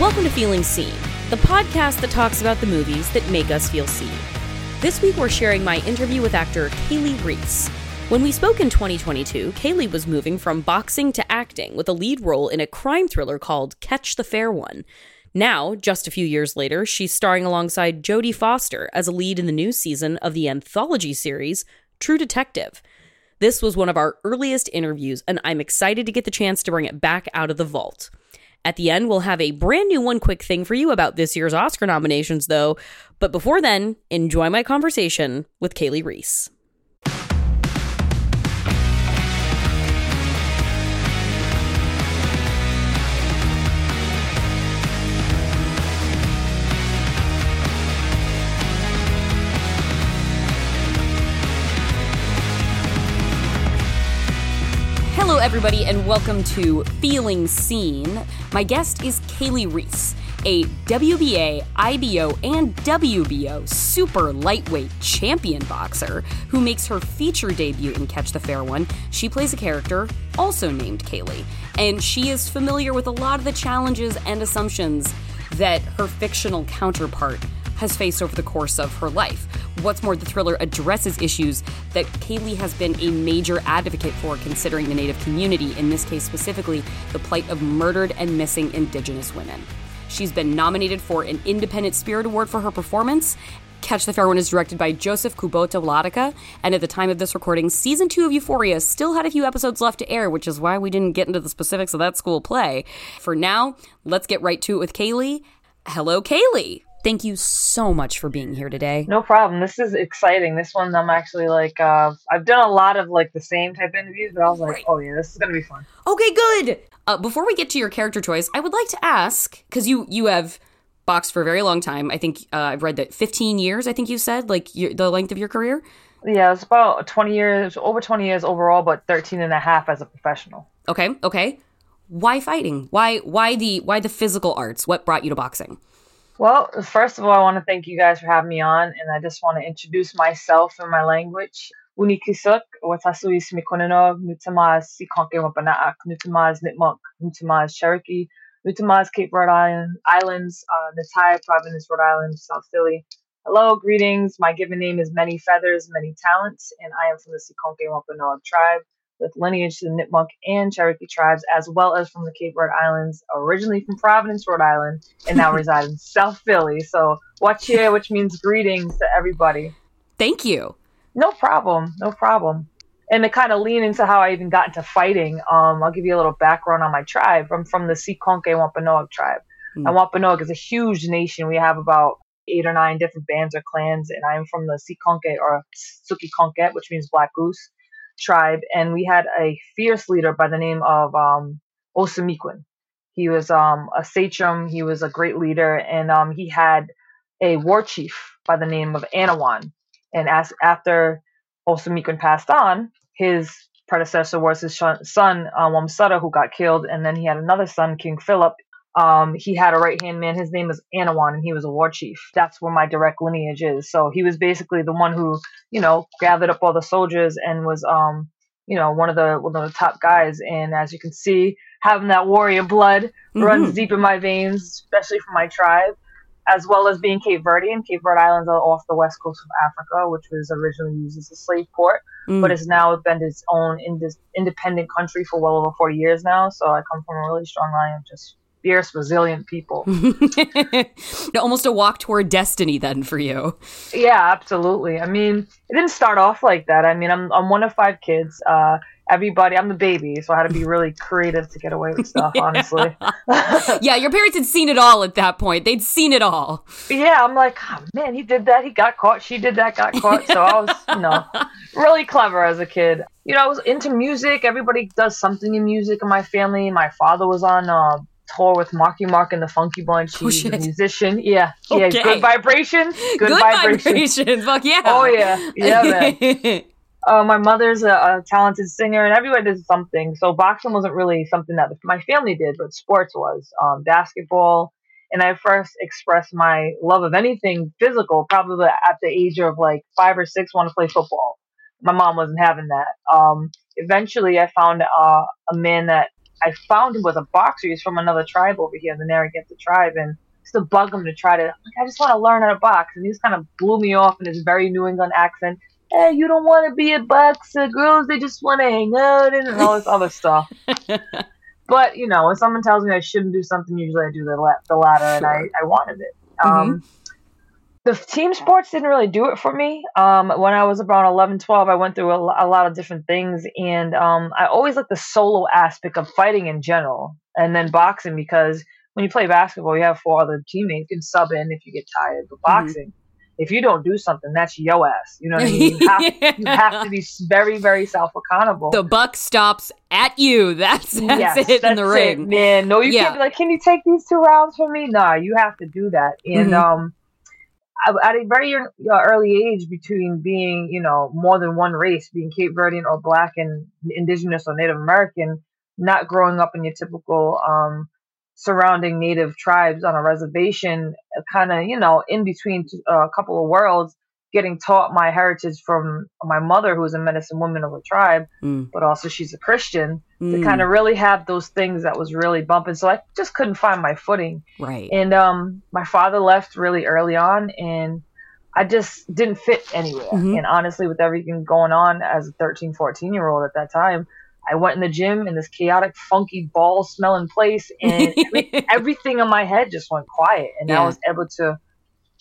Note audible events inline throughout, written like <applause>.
Welcome to Feeling Seen, the podcast that talks about the movies that make us feel seen. This week we're sharing my interview with actor Kali Reis. When we spoke in 2022, Kaylee was moving from boxing to acting with a lead role in a crime thriller called Catch the Fair One. Now, just a few years later, she's starring alongside Jodie Foster as a lead in the new season of the anthology series True Detective. This was one of our earliest interviews, and I'm excited to get the chance to bring it back out of the vault. At the end, we'll have a brand new one quick thing for you about this year's Oscar nominations, though. But before then, enjoy my conversation with Kali Reis. Hello, everybody, and welcome to Feeling Seen. My guest is Kali Reis, a WBA, IBO, and WBO super lightweight champion boxer who makes her feature debut in Catch the Fair One. She plays a character also named Kaylee, and she is familiar with a lot of the challenges and assumptions that her fictional counterpart has faced over the course of her life. What's more, the thriller addresses issues that Kali has been a major advocate for, considering the Native community, in this case specifically, the plight of murdered and missing Indigenous women. She's been nominated for an Independent Spirit Award for her performance. Catch the Fair One is directed by Josef Kubota Wladyka, and at the time of this recording, season two of Euphoria still had a few episodes left to air, which is why we didn't get into the specifics of that school play. For now, let's get right to it with Kali. Hello, Kali. Thank you so much for being here today. No problem. This is exciting. This one I'm actually like uh I've done a lot of like the same type of interviews, but I was like, Right. oh yeah, this is gonna be fun. Okay, good. Uh, before we get to your character choice, I would like to ask because you you have boxed for a very long time. I think uh, I've read that 15 years. I think you said like your, the length of your career. Yeah, it's about 20 years, over 20 years overall, but 13 and a half as a professional. Okay, okay. Why fighting? Why why the why the physical arts? What brought you to boxing? Well, first of all, I want to thank you guys for having me on, and I just want to introduce myself in my language. Unikisuk, Watasuis Mikononog, Nutamas Sikonke Wapanaak, Nutamas Nipmuk, Nutamas Cherokee, Nutamas Cape Verde Island, Islands, uh, Natai Province, Rhode Island, South Philly. Hello, greetings. My given name is Many Feathers, Many Talents, and I am from the Seaconke Wampanoag tribe with lineage to the Nipmuc and Cherokee tribes, as well as from the Cape Verde Islands, originally from Providence, Rhode Island, and now <laughs> reside in South Philly. So, here, which means greetings to everybody. Thank you. No problem, no problem. And to kind of lean into how I even got into fighting, um, I'll give you a little background on my tribe. I'm from the Seaconke Wampanoag tribe. Hmm. And Wampanoag is a huge nation. We have about eight or nine different bands or clans, and I'm from the Seaconke or Suki Konket, which means Black Goose tribe. And we had a fierce leader by the name of um, Osamiquin. He was um, a sachem, he was a great leader, and um, he had a war chief by the name of Anawan. And as after Osamiquin passed on, his predecessor was his son, uh, Wamsutta, who got killed, and then he had another son, King Philip. Um, he had a right hand man. His name was Anawan, and he was a war chief. That's where my direct lineage is. So he was basically the one who, you know, gathered up all the soldiers and was, um, you know, one of the one of the top guys. And as you can see, having that warrior blood runs Mhm. deep in my veins, especially from my tribe, as well as being Cape Verdean. Cape Verde Islands are off the west coast of Africa, which was originally used as a slave port, Mm. but has now been its own indis- independent country for well over 40 years now. So I come from a really strong line of just fierce, resilient people. <laughs> Almost a walk toward destiny then for you. Yeah, absolutely. I mean, it didn't start off like that. I mean, I'm I'm one of five kids. Uh, everybody, I'm the baby, so I had to be really creative to get away with <laughs> stuff. Honestly, <laughs> yeah, your parents had seen it all at that point. They'd seen it all. yeah, I'm like, oh, man, he did that, he got caught. She did that, got caught. So I was, you know, really clever as a kid. You know, I was into music. Everybody does something in music in my family. My father was on uh, tour with Marky Mark and the Funky Bunch. Oh, a musician. Yeah, yeah, Okay. good vibrations. Good, vibrations. vibrations. Fuck yeah. Oh yeah, yeah, <laughs> man. Uh, my mother's a, a talented singer, and everyone does something. So boxing wasn't really something that my family did, but sports was. Um, basketball, and I first expressed my love of anything physical probably at the age of like five or six. Want to play football. My mom wasn't having that. Um, eventually, I found uh, a man that I found him with a boxer. He's from another tribe over here, the Narragansett tribe, and used to bug him to try to. Like, I just want to learn how to box, and he just kind of blew me off in his very New England accent. Hey, you don't want to be a boxer, girls. They just want to hang out and all this other stuff. <laughs> but you know, when someone tells me I shouldn't do something, usually I do the la- the latter, sure. and I I wanted it. Mm-hmm. Um, the team sports didn't really do it for me. Um, when I was around 11, 12, I went through a, a lot of different things, and um, I always liked the solo aspect of fighting in general, and then boxing because when you play basketball, you have four other teammates. You can sub in if you get tired, but mm-hmm. boxing. Mm-hmm. If you don't do something, that's yo ass. You know what I mean? You have, yeah. <laughs> you have to be very, very self accountable. The buck stops at you. <laughs> That's, that's yes, it that's in the ring, it, man. No, you yeah. can't be like, "Can you take these two rounds for me?" Nah, you have to do that. And mm-hmm. um, at a very early age between being, you know, more than one race, being Cape Verdean or Black and Indigenous or Native American, not growing up in your typical um, surrounding Native tribes on a reservation, kind of, you know, in between uh, a couple of worlds, getting taught my heritage from my mother, who is a medicine woman of a tribe, mm. but also she's a Christian, mm. to kind of really have those things that was really bumping. So I just couldn't find my footing. Right. And um, my father left really early on, and I just didn't fit anywhere. Mm-hmm. And honestly, with everything going on as a 13, 14 year old at that time, I went in the gym in this chaotic, funky, ball smelling place, <laughs> and everything in my head just went quiet. And yeah. I was able to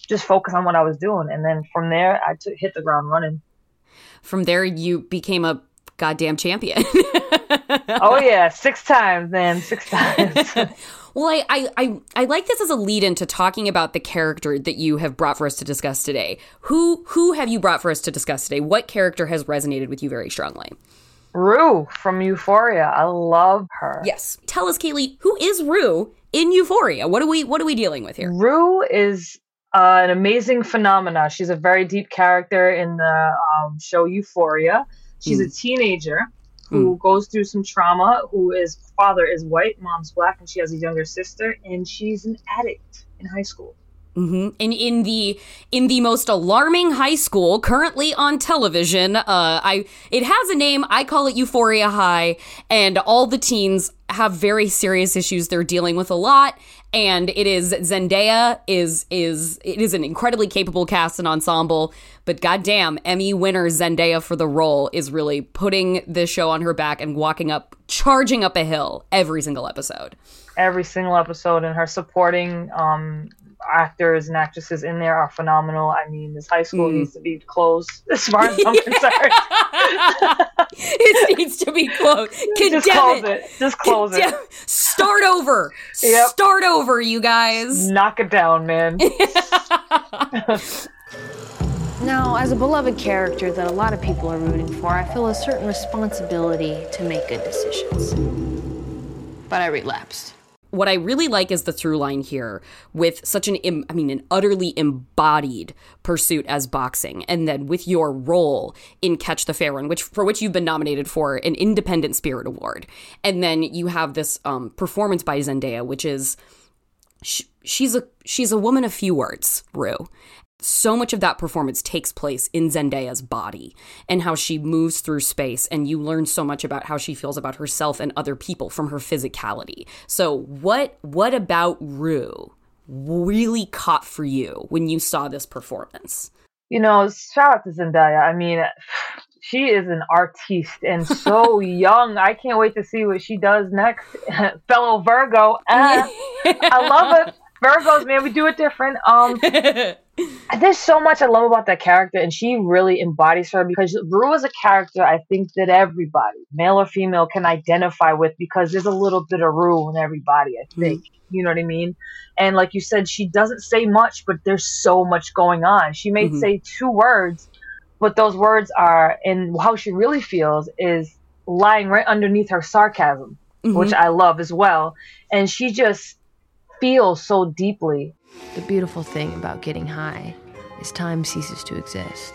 just focus on what I was doing. And then from there, I took, hit the ground running. From there, you became a goddamn champion. <laughs> oh yeah, six times, man, six times. <laughs> well, I, I, I, I like this as a lead into talking about the character that you have brought for us to discuss today. Who who have you brought for us to discuss today? What character has resonated with you very strongly? Rue from Euphoria. I love her. Yes. Tell us, Kali, who is Rue in Euphoria? What are we what are we dealing with here? Rue is uh, an amazing phenomena. She's a very deep character in the um, show Euphoria. She's mm. a hmm. teenager who mm. goes through some trauma. Who is father is white, mom's black, and she has a younger sister, and she's an addict in high school. Mm-hmm. In the in the most alarming high school currently on television, uh, I it has a name. I call it Euphoria High, and all the teens have very serious issues they're dealing with a lot. And it is Zendaya is is it is an incredibly capable cast and ensemble, but goddamn, Emmy winner Zendaya for the role is really putting this show on her back and walking up, charging up a hill every single episode every single episode and her supporting um, actors and actresses in there are phenomenal. I mean, this high school mm. needs to be closed <laughs> as far as I'm <laughs> concerned. <laughs> it needs to be closed. Condemn Just close it. it. Just close Condemn- it. Start over. Yep. Start over, you guys. Knock it down, man. Now, as a beloved character that a lot of people are rooting for, I feel a certain responsibility to make good decisions. But I relapsed what I really like is the through line here with such an, I mean, an utterly embodied pursuit as boxing, and then with your role in Catch the Fair One, which for which you've been nominated for an Independent Spirit Award, and then you have this um, performance by Zendaya, which is. She, she's a she's a woman of few words, Rue, so much of that performance takes place in Zendaya's body and how she moves through space and you learn so much about how she feels about herself and other people from her physicality. So what what about Rue really caught for you when you saw this performance? You know, shout out to Zendaya. I mean, <sighs> she is an artiste and <laughs> so young. I can't wait to see what she does next. <laughs> Fellow Virgo. Uh, <laughs> I love it. Virgos, man, we do it different. Um <laughs> there's so much I love about that character, and she really embodies her because Rue is a character I think that everybody, male or female, can identify with because there's a little bit of Rue in everybody. I mm-hmm. think mm-hmm. you know what I mean. And like you said, she doesn't say much, but there's so much going on. She may mm-hmm. say two words, but those words are, and how she really feels is lying right underneath her sarcasm, mm-hmm. which I love as well. And she just feels so deeply the beautiful thing about getting high is time ceases to exist.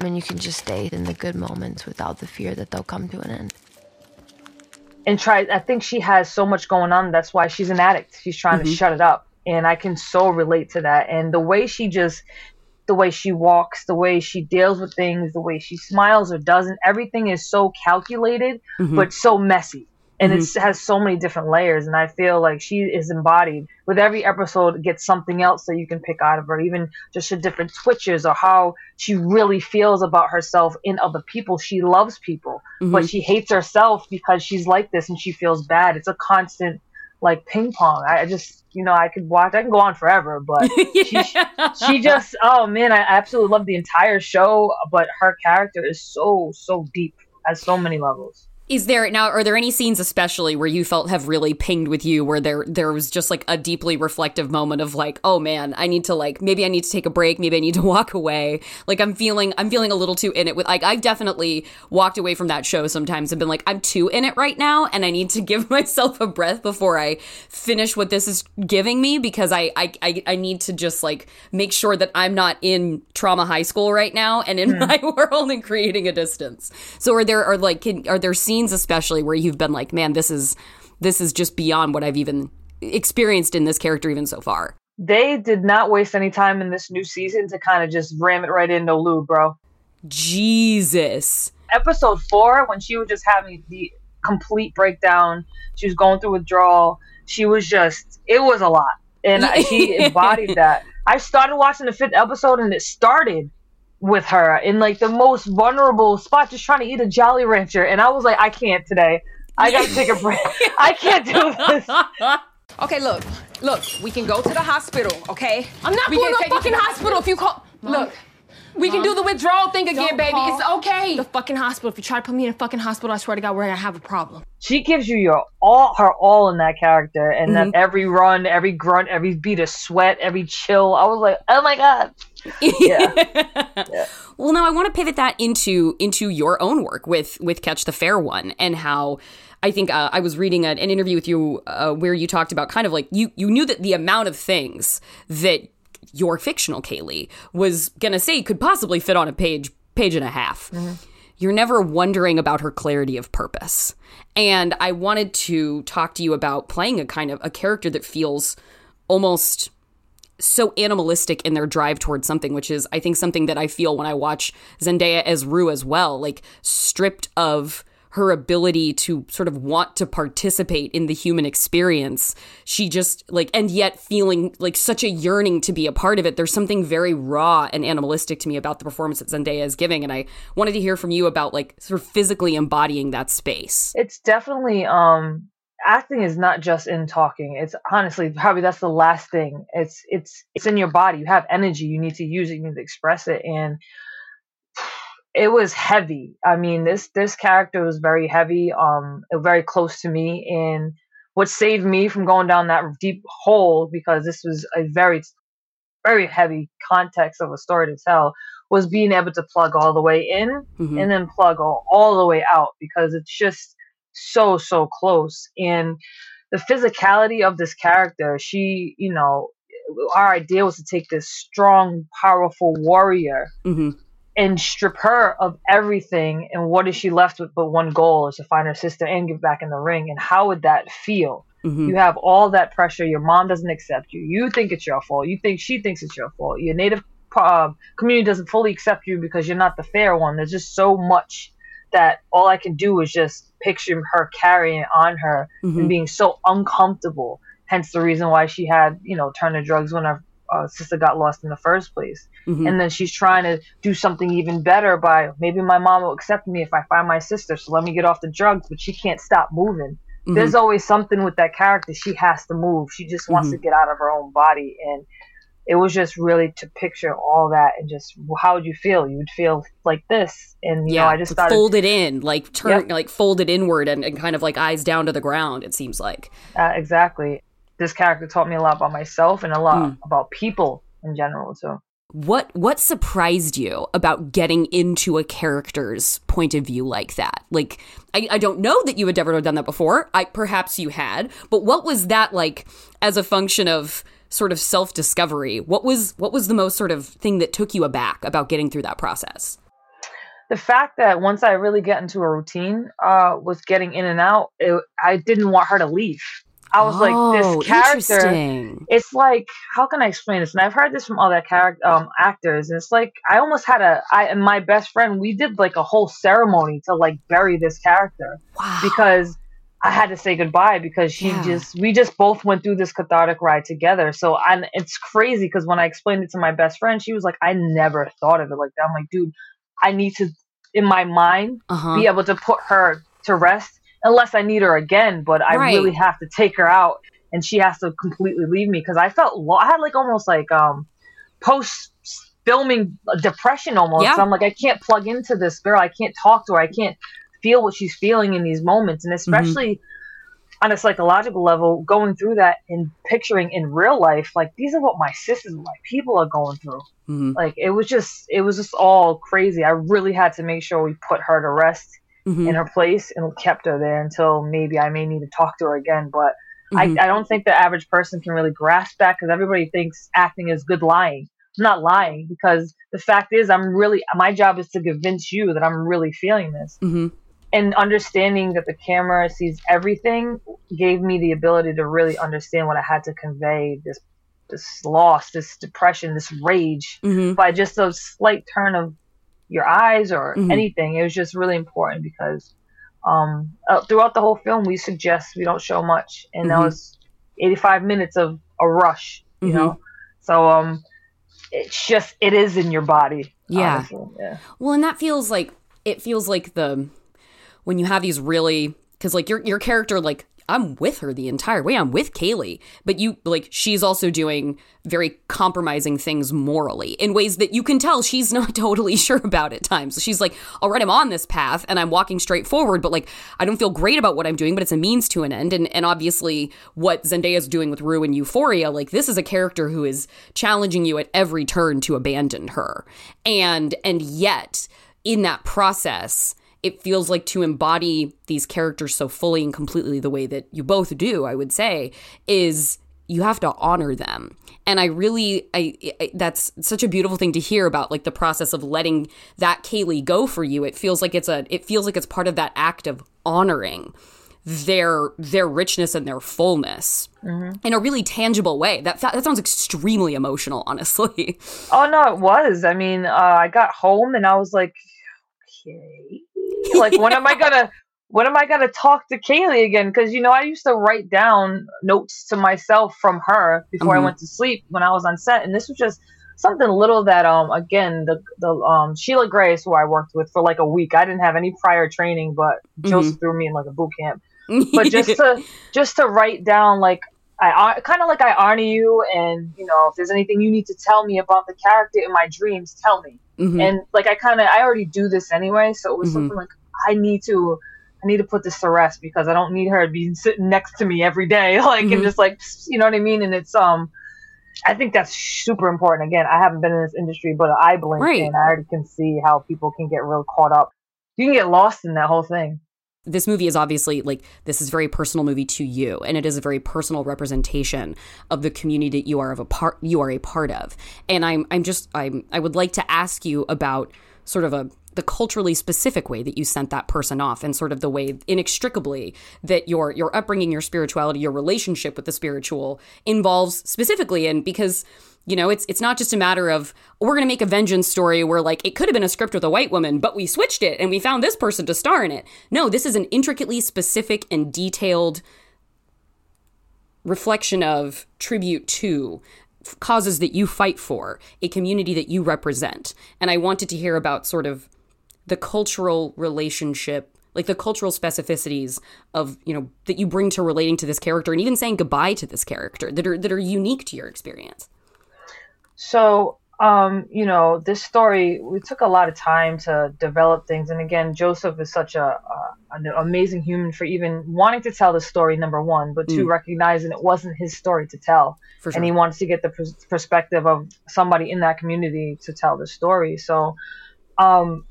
I mean, you can just stay in the good moments without the fear that they'll come to an end. And try, I think she has so much going on. That's why she's an addict. She's trying mm-hmm. to shut it up. And I can so relate to that. And the way she just the way she walks, the way she deals with things, the way she smiles or doesn't. Everything is so calculated, mm-hmm. but so messy. And mm-hmm. it has so many different layers. And I feel like she is embodied with every episode, gets something else that you can pick out of her, even just her different twitches or how she really feels about herself in other people. She loves people, mm-hmm. but she hates herself because she's like this and she feels bad. It's a constant like ping pong. I just, you know, I could watch, I can go on forever, but <laughs> yeah. she, she just, oh man, I absolutely love the entire show, but her character is so, so deep at so many levels. Is there now? Are there any scenes, especially where you felt have really pinged with you, where there there was just like a deeply reflective moment of like, oh man, I need to like maybe I need to take a break, maybe I need to <laughs> walk away. Like I'm feeling I'm feeling a little too in it with like I've definitely walked away from that show sometimes and been like I'm too in it right now, and I need to <laughs> give myself a breath before I finish what this is giving me because I I I, I need to just like make sure that I'm not in trauma high school right now and in mm. <laughs> my world and creating a distance. So are there are like can, are there scenes scenes especially where you've been like, man, this is this is just beyond what I've even experienced in this character even so far. They did not waste any time in this new season to kind of just ram it right into Rue, bro. Jesus. Episode four, when she was just having the complete breakdown, she was going through withdrawal. She was just, it was a lot. And she <laughs> embodied that. I started watching the fifth episode and it started with her in like the most vulnerable spot, just trying to eat a Jolly Rancher. And I was like, I can't today. I gotta take a break. <laughs> I can't do this. <laughs> Okay, look, look, we can go to the hospital, okay? I'm not we going to the fucking hospital if you call. Mom. Look, we Mom. can do the withdrawal thing again, baby. It's okay. The fucking hospital. If you try to put me in a fucking hospital, I swear to God, we're gonna have a problem. She gives you your all, her all in that character, and mm-hmm. every run, every grunt, every beat of sweat, every chill. I was like, oh my god. Yeah. <laughs> yeah. Well, now I want to pivot that into into your own work with with Catch the Fair One and how I think uh, I was reading an, an interview with you uh, where you talked about kind of like you you knew that the amount of things that your fictional Kaylee was gonna say could possibly fit on a page page and a half. Mm-hmm. You're never wondering about her clarity of purpose. And I wanted to talk to you about playing a kind of a character that feels almost so animalistic in their drive towards something, which is, I think, something that I feel when I watch Zendaya as Rue as well, like stripped of her ability to sort of want to participate in the human experience. She just like, and yet feeling like such a yearning to be a part of it. There's something very raw and animalistic to me about the performance that Zendaya is giving. And I wanted to hear from you about like sort of physically embodying that space. It's definitely, um, acting is not just in talking. It's honestly probably that's the last thing. It's it's it's in your body. You have energy. You need to use it. You need to express it. And it was heavy. I mean this this character was very heavy um very close to me. And what saved me from going down that deep hole because this was a very very heavy context of a story to tell was being able to plug all the way in mm-hmm. and then plug all, all the way out because it's just so so close. And the physicality of this character she you know our idea was to take this strong powerful warrior mm-hmm. and strip her of everything. And what is she left with but one goal is to find her sister and get back in the ring. And how would that feel? Mm-hmm. you have all that pressure. Your mom doesn't accept you. You think it's your fault. You think she thinks it's your fault. Your native uh, community doesn't fully accept you because you're not the fair one. There's just so much that all I can do is just picture her carrying on her mm-hmm. and being so uncomfortable. Hence the reason why she had, you know, turned to drugs when her uh, sister got lost in the first place. Mm-hmm. And then she's trying to do something even better by maybe my mom will accept me if I find my sister, so let me get off the drugs, but she can't stop moving. Mm-hmm. There's always something with that character. She has to move. She just wants mm-hmm. to get out of her own body. And it was just really to picture all that and just how would you feel? You would feel like this, and you yeah, know, I just started folded in, like turn, yep. like folded inward, and, and kind of like eyes down to the ground. It seems like uh, exactly. This character taught me a lot about myself and a lot mm. about people in general So, What what surprised you about getting into a character's point of view like that? Like I, I don't know that you had ever done that before. I perhaps you had, but what was that like as a function of sort of self discovery. What was what was the most sort of thing that took you aback about getting through that process? The fact that once I really get into a routine, uh, was getting in and out. It, I didn't want her to leave. I was like, Oh, this character. It's like, how can I explain this? And I've heard this from other character um, actors. And it's like, I almost had a, I and my best friend, we did like a whole ceremony to like bury this character Wow. because I had to say goodbye because she Yeah. just, we just both went through this cathartic ride together. So, and it's crazy because when I explained it to my best friend, she was like, I never thought of it like that. I'm like, dude, I need to, in my mind, uh-huh. be able to put her to rest unless I need her again. But I Right. really have to take her out, and she has to completely leave me because I felt lo- I had like almost like um post filming depression almost. Yeah. I'm like I can't plug into this girl. I can't talk to her. I can't feel what she's feeling in these moments, and Mm-hmm. especially. On a psychological level, going through that and picturing in real life, like these are what my sisters, my people are going through Mhm. like it was just it was just all crazy i really had to make sure we put her to rest Mhm. in her place and kept her there until maybe i may need to talk to her again but. I, I don't think the average person can really grasp that because everybody thinks acting is good lying i'm not lying because the fact is i'm really my job is to convince you that i'm really feeling this Mhm. And understanding that the camera sees everything gave me the ability to really understand what i had to convey this this loss this depression this rage Mhm. by just a slight turn of your eyes or Mhm. anything. It was just really important because um, uh, throughout the whole film, we suggest we don't show much, and that Mhm. was 85 minutes of a rush, you Mhm. know. So um, it's just it is in your body. Yeah. yeah. Well, and that feels like it feels like the when you have these really because like your your character like I'm with her the entire way. I'm with Kaylee, but you like she's also doing very compromising things morally in ways that you can tell she's <laughs> not totally sure about at times. She's like, "All right, I'm on this path and I'm walking straight forward, but like I don't feel great about what I'm doing, but it's a means to an end." And and obviously what Zendaya's doing with Rue and Euphoria, like this is a character who is challenging you at every turn to abandon her. And and yet in that process, it feels like to embody these characters so fully and completely the way that you both do, I would say, is you have to honor them. And I really, I, I that's such a beautiful thing to hear about, like the process of letting that Kaylee go for you. It feels like it's a, it feels like it's part of that act of honoring their their richness and their fullness in a really tangible way. That that sounds extremely emotional, honestly. Oh no, it was. I mean, uh, I got home and I was like, okay, <laughs> like when am I gonna when am I gonna talk to Kaylee again? Because you know, I used to write down notes to myself from her before I Mhm. went to sleep when I was on set, and this was just something little that um again the the um Sheila Grace who I worked with for like a week. I didn't have any prior training, but Josef threw me in like a boot camp. <laughs> But just to just to write down like I kind of like I honor you, and you know if there's anything you need to tell me about the character in my dreams, tell me. Mhm. And like I kind of I already do this anyway, so it was Mhm. something like I need to I need to put this to rest because I don't need her to be <laughs> sitting next to me every day, <laughs> like Mhm. and just like you know what I mean. And it's um, I think that's super important. Again, I haven't been in this industry, but I blink Right. and I already can see how people can get real caught up. You can get lost in that whole thing. This movie is obviously like this is a very personal movie to you and it is a very personal representation of the community that you are of a part you are a part of. And i'm i'm just i'm i would like to ask you about sort of a the culturally specific way that you sent that person off and sort of the way inextricably that your your upbringing your spirituality your relationship with the spiritual involves specifically and because you know, it's it's not just a matter of we're going to make a vengeance story where like it could have been a script with a white woman, but we switched it and we found this person to star in it. No, this is an intricately specific and detailed reflection of tribute to causes that you fight for, a community that you represent. And I wanted to hear about sort of the cultural relationship like the cultural specificities of you know that you bring to relating to this character and even saying goodbye to this character that are that are unique to your experience So, um, you know, this story, we took a lot of time to develop things. And again, Josef is such a, a an amazing human for even wanting to tell the story, number one, but two, recognizing it wasn't his story to tell. sure And he wants to get the pers- perspective of somebody in that community to tell the story. So, um,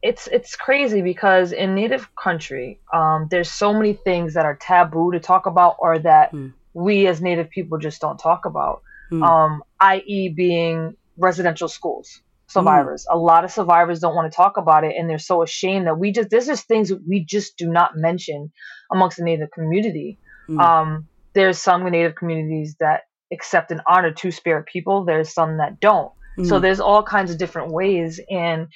it's it's crazy because in native country, um, there's so many things that are taboo to talk about, or that Hmm. we as native people just don't talk about. Hmm. Um, i.e., being residential schools survivors. A lot of survivors don't want to talk about it, and they're so ashamed that we just this is things we just do not mention amongst the native community. Hmm. Um, there's some native communities that accept and honor two spirit people there's some that don't so Mm. there's all kinds of different ways and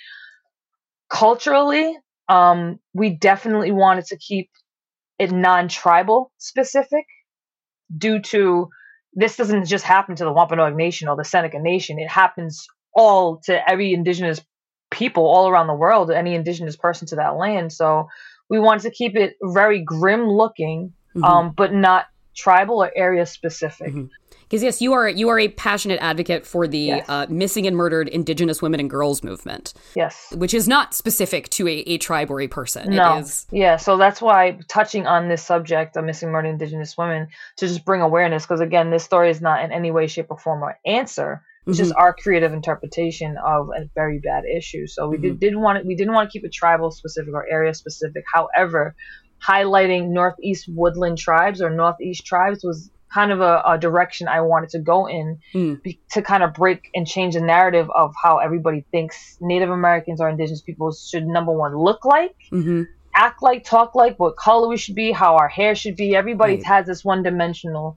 culturally um we definitely wanted to keep it non-tribal specific due to this doesn't just happen to the Wampanoag Nation or the Seneca Nation. It happens all to every indigenous people all around the world, any indigenous person to that land. So we wanted to keep it very grim looking, Mhm. um, but not tribal or area specific. Mhm. Because yes, you are you are a passionate advocate for the Yes. uh, missing and murdered Indigenous women and girls movement, Yes. which is not specific to a, a tribe or a person. No. It is Yeah, so that's why touching on this subject of missing murdered indigenous women to just bring awareness because again, this story is not in any way, shape, or form an answer. It's just our creative interpretation of a very bad issue. So we did, didn't want it, we didn't want to keep it tribal specific or area specific. However, highlighting northeast woodland tribes or northeast tribes was kind of a, a direction I wanted to go in Mm. be, to kind of break and change the narrative of how everybody thinks Native Americans or indigenous peoples should number one look like Mhm. act like, talk like, what color we should be, how our hair should be. Everybody Right. has this one dimensional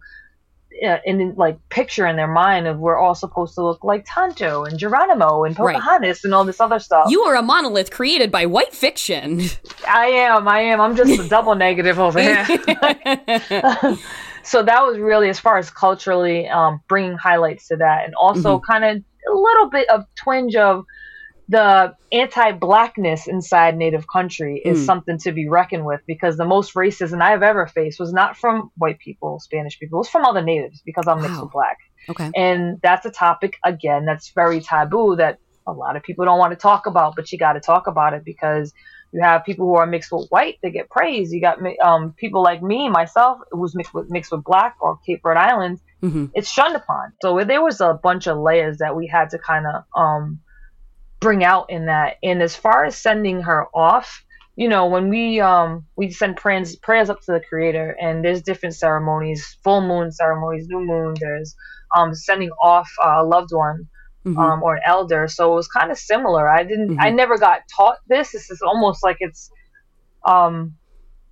uh, in like picture in their mind of we're all supposed to look like Tonto and Geronimo and Right. Pocahontas and all this other stuff. you are a monolith created by white fiction. I am, I am. I'm just a double negative over here. <laughs> <laughs> <laughs> so that was really as far as culturally um, bringing highlights to that, and also kind of a little bit of twinge of the anti-blackness inside Native country is Mm. something to be reckoned with because the most racism I've ever faced was not from white people, Spanish people, it was from other natives because I'm mixed with black. okay. And that's a topic again that's very taboo that a lot of people don't want to talk about, but you got to talk about it because you have people who are mixed with white that get praised. You got um, people like me, myself, who's mixed with mixed with black or Cape Verde Islands. hmm It's shunned upon. So there was a bunch of layers that we had to kind of um, bring out in that. And as far as sending her off, you know, when we um we send prayers prayers up to the Creator, and there's different ceremonies, full moon ceremonies, new moon. There's um sending off a loved one hmm um, or an elder. So it was kind of similar. I didn't, I Mhm. never got taught this. This is almost like it's um,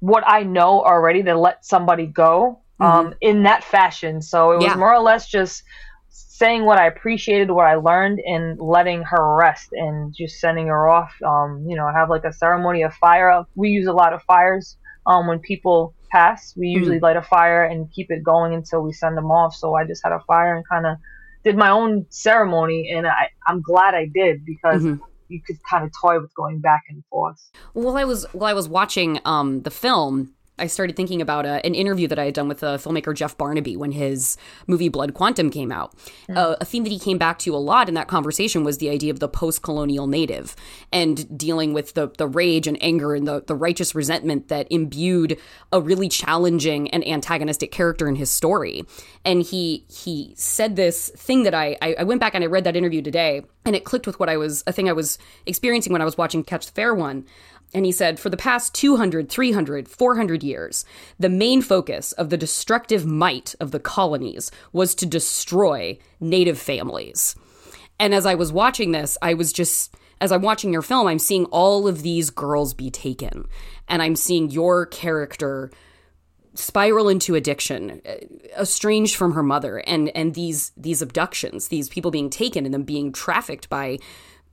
what I know already to let somebody go um, in that fashion. So it was Yeah. more or less just saying what I appreciated, what I learned, and letting her rest and just sending her off. Um, you know, have like a ceremony of fire. We use a lot of fires um, when people pass. We usually light a fire and keep it going until we send them off. So I just had a fire and kind of did my own ceremony, and I, I'm glad I did because Mhm. you could kind of toy with going back and forth. While I was while I was watching um, the film, I started thinking about uh, an interview that I had done with the filmmaker Jeff Barnaby when his movie Blood Quantum came out. Uh, a theme that he came back to a lot in that conversation was the idea of the post-colonial native and dealing with the the rage and anger and the the righteous resentment that imbued a really challenging and antagonistic character in his story. And he he said this thing that I I, I went back and I read that interview today and it clicked with what I was a thing I was experiencing when I was watching Catch the Fair one. And he said, for the past 200, 300, 400 years, the main focus of the destructive might of the colonies was to destroy native families. And as I was watching this, I was just, as I'm watching your film, I'm seeing all of these girls be taken. And I'm seeing your character spiral into addiction, uh, estranged from her mother, and and these these abductions, these people being taken and them being trafficked by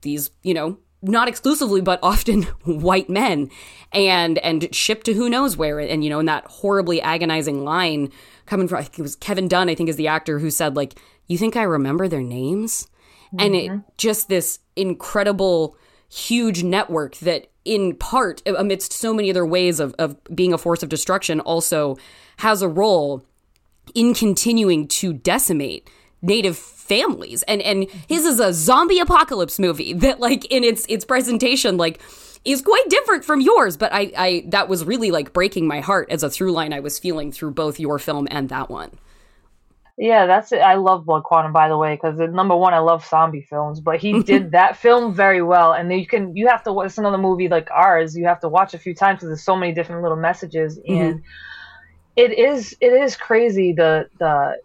these, you know, not exclusively but often <laughs> white men, and and shipped to who knows where, and you know, in that horribly agonizing line coming from, I think it was Kevin Dunn, I think is the actor who said like, "You think I remember their names?" and it mm-hmm. just this incredible huge network that in part amidst so many other ways of, of being a force of destruction also has a role in continuing to decimate native families and and his is a zombie apocalypse movie <laughs> that like in its its presentation like is quite different from yours but i i that was really like breaking my heart as a through line i was feeling through both your film and that one Yeah, that's it. I love Blood Quantum, by the way, because number one, I love zombie films, but he <laughs> did that film very well. And you can, you have to. It's another movie like ours. You have to watch a few times because there's so many different little messages, mm-hmm. and it is, it is crazy the the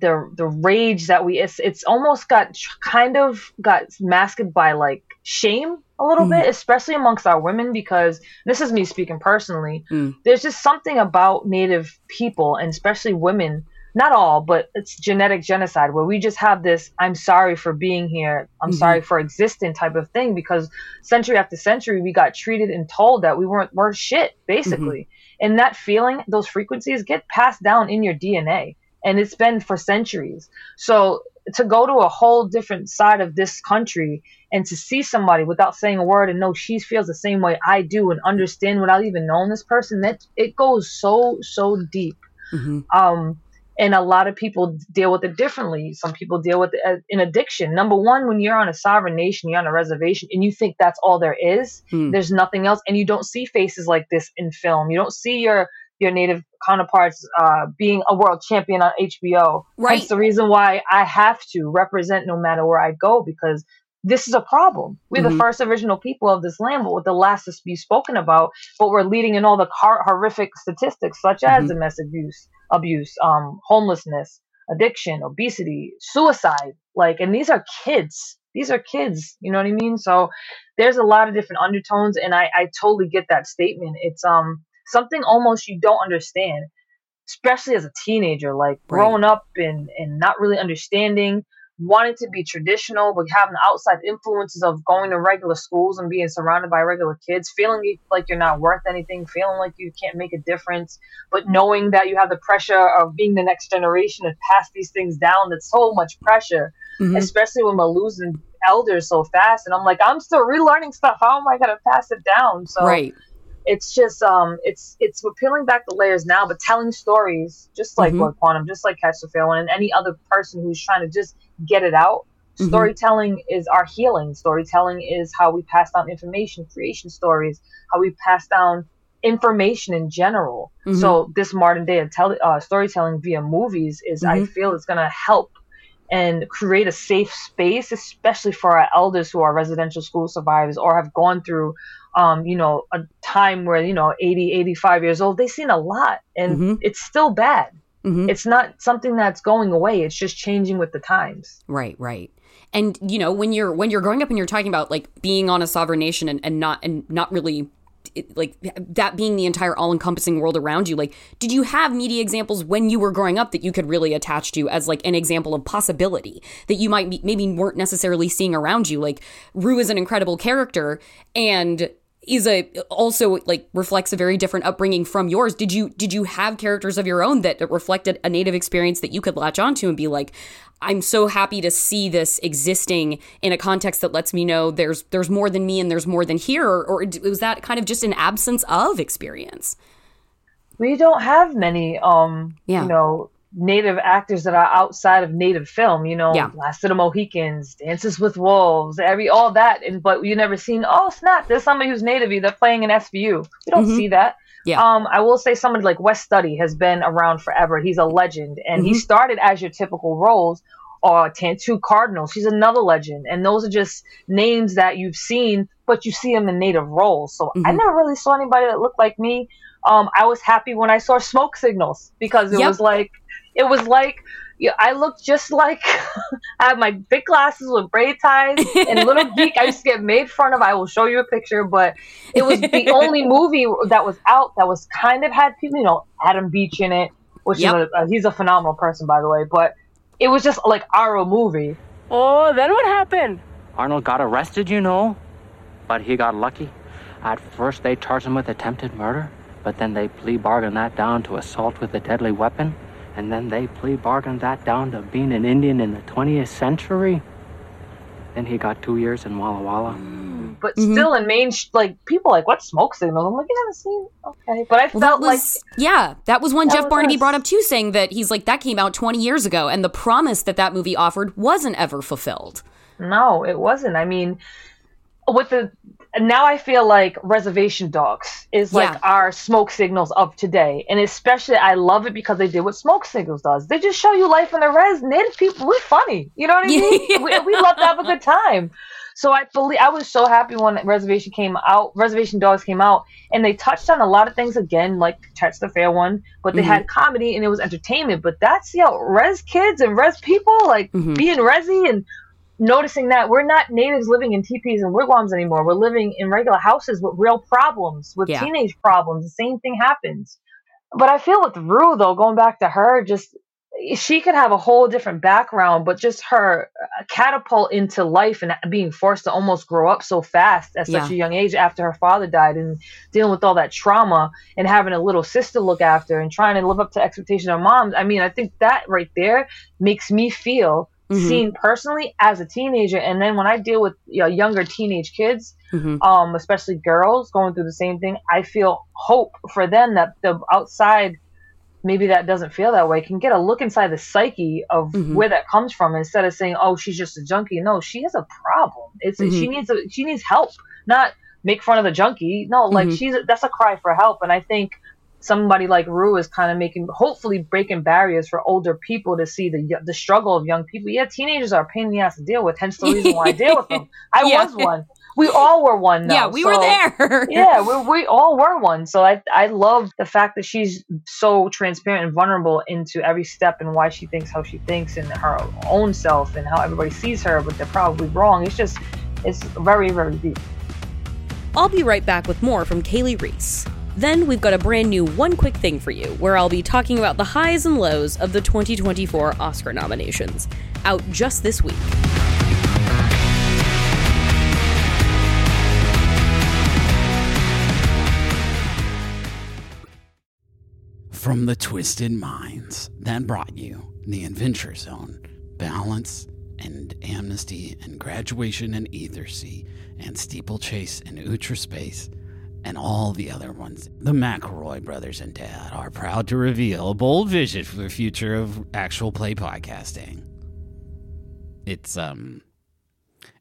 the the rage that we it's, it's almost got kind of got masked by like shame a little mm. bit especially amongst our women because this is me speaking personally mm. there's just something about native people and especially women not all but it's genetic genocide where we just have this i'm sorry for being here i'm mm-hmm. sorry for existing type of thing because century after century we got treated and told that we weren't worth shit basically mm-hmm. and that feeling those frequencies get passed down in your dna and it's been for centuries. So to go to a whole different side of this country and to see somebody without saying a word and know she feels the same way I do and understand without even knowing this person, that it goes so so deep. Mm-hmm. Um, and a lot of people deal with it differently. Some people deal with it in addiction. Number one, when you're on a sovereign nation, you're on a reservation, and you think that's all there is. Mm. There's nothing else, and you don't see faces like this in film. You don't see your your native counterparts uh, being a world champion on HBO. Right. That's the reason why I have to represent no matter where I go because this is a problem. We're mm-hmm. the first original people of this land, but with the last to be spoken about, but we're leading in all the horrific statistics such as mm-hmm. domestic abuse, abuse, um, homelessness, addiction, obesity, suicide. Like, and these are kids. These are kids. You know what I mean? So there's a lot of different undertones, and I, I totally get that statement. It's um something almost you don't understand, especially as a teenager, like right. growing up and, and not really understanding, wanting to be traditional, but having the outside influences of going to regular schools and being surrounded by regular kids, feeling like you're not worth anything, feeling like you can't make a difference, but knowing that you have the pressure of being the next generation and pass these things down. That's so much pressure, mm-hmm. especially when we're losing elders so fast. And I'm like, I'm still relearning stuff. How am I going to pass it down? So, right it's just um it's it's we're peeling back the layers now but telling stories just like mm-hmm. Blood Quantum just like catch the one and any other person who's trying to just get it out mm-hmm. storytelling is our healing storytelling is how we pass down information creation stories how we pass down information in general mm-hmm. so this modern day of tele- uh, storytelling via movies is i mm-hmm. feel it's going to help and create a safe space especially for our elders who are residential school survivors or have gone through um, you know, a time where, you know, 80, 85 years old, they've seen a lot and mm-hmm. it's still bad. Mm-hmm. It's not something that's going away. It's just changing with the times. Right, right. And you know, when you're when you're growing up and you're talking about like being on a sovereign nation and, and not and not really like that being the entire all-encompassing world around you like did you have media examples when you were growing up that you could really attach to as like an example of possibility that you might be, maybe weren't necessarily seeing around you like rue is an incredible character and is a also like reflects a very different upbringing from yours. Did you did you have characters of your own that reflected a native experience that you could latch onto and be like, I'm so happy to see this existing in a context that lets me know there's there's more than me and there's more than here, or, or was that kind of just an absence of experience? We don't have many, um, yeah. you know, native actors that are outside of native film, you know, yeah. Last of the Mohicans, Dances with Wolves, every all that, and but you never seen. Oh snap! There's somebody who's native. They're playing in SVU. We don't mm-hmm. see that. Yeah. Um, I will say somebody like Wes Studi has been around forever. He's a legend, and mm-hmm. he started as your typical roles. Or Tantoo Cardinals, he's another legend, and those are just names that you've seen, but you see them in native roles. So mm-hmm. I never really saw anybody that looked like me. Um, I was happy when I saw Smoke Signals because it yep. was like it was like I looked just like <laughs> I had my big glasses with braid ties and little <laughs> geek. I used to get made fun of. I will show you a picture, but it was the <laughs> only movie that was out that was kind of had people, you know, Adam Beach in it, which yep. is a, he's a phenomenal person, by the way. But it was just like our movie. Oh, then what happened? Arnold got arrested, you know, but he got lucky. At first, they charged him with attempted murder, but then they plea bargained that down to assault with a deadly weapon and then they plea bargained that down to being an Indian in the 20th century. Then he got two years in Walla Walla. But mm-hmm. still, in main, sh- like people like what smoke signals. I'm like, you haven't seen, okay. But I well, felt was, like, yeah, that was one Jeff Barnaby brought up too, saying that he's like that came out 20 years ago, and the promise that that movie offered wasn't ever fulfilled. No, it wasn't. I mean, with the now I feel like Reservation Dogs is like yeah. our smoke signals of today. And especially I love it because they did what smoke signals does. They just show you life in the res. Native people, we're funny. You know what I mean? <laughs> we, we love to have a good time. So I believe I was so happy when Reservation came out, Reservation Dogs came out, and they touched on a lot of things again, like Catch the Fair one, but they Mhm. had comedy and it was entertainment. But that's yo, res kids and res people, like Mhm. being resi and noticing that we're not natives living in teepees and wigwams anymore. We're living in regular houses with real problems, with Yeah. teenage problems. The same thing happens. But I feel with Rue though, going back to her, just she could have a whole different background, but just her uh, catapult into life and being forced to almost grow up so fast at such Yeah. a young age after her father died and dealing with all that trauma and having a little sister look after and trying to live up to expectations of moms. I mean, I think that right there makes me feel Mhm. seen personally as a teenager. And then when I deal with you know, younger teenage kids, Mhm. um, especially girls going through the same thing, I feel hope for them that the outside maybe that doesn't feel that way can get a look inside the psyche of Mhm. where that comes from instead of saying oh she's just a junkie no she has a problem it's Mm-hmm. she needs a, she needs help not make fun of the junkie no like Mhm. she's that's a cry for help and i think somebody like Rue is kind of making hopefully breaking barriers for older people to see the the struggle of young people yeah teenagers are a pain in the ass to deal with hence the reason why i deal with them <laughs> i Yeah. was one we all were one yeah, now, we were there. <laughs> <laughs> yeah, we, we all were one. So I I love the fact that she's so transparent and vulnerable into every step and why she thinks how she thinks and her own self and how everybody sees her, but they're probably wrong. It's just it's very very deep. I'll be right back with more from Kali Reis. Then we've got a brand new One Quick Thing for you, where I'll be talking about the highs and lows of the 2024 Oscar nominations, out just this week. From the twisted minds that brought you the Adventure Zone, Balance and Amnesty and Graduation and Ethersea and Steeplechase and Ultra Space and all the other ones. The McElroy brothers and dad are proud to reveal a bold vision for the future of actual play podcasting. It's um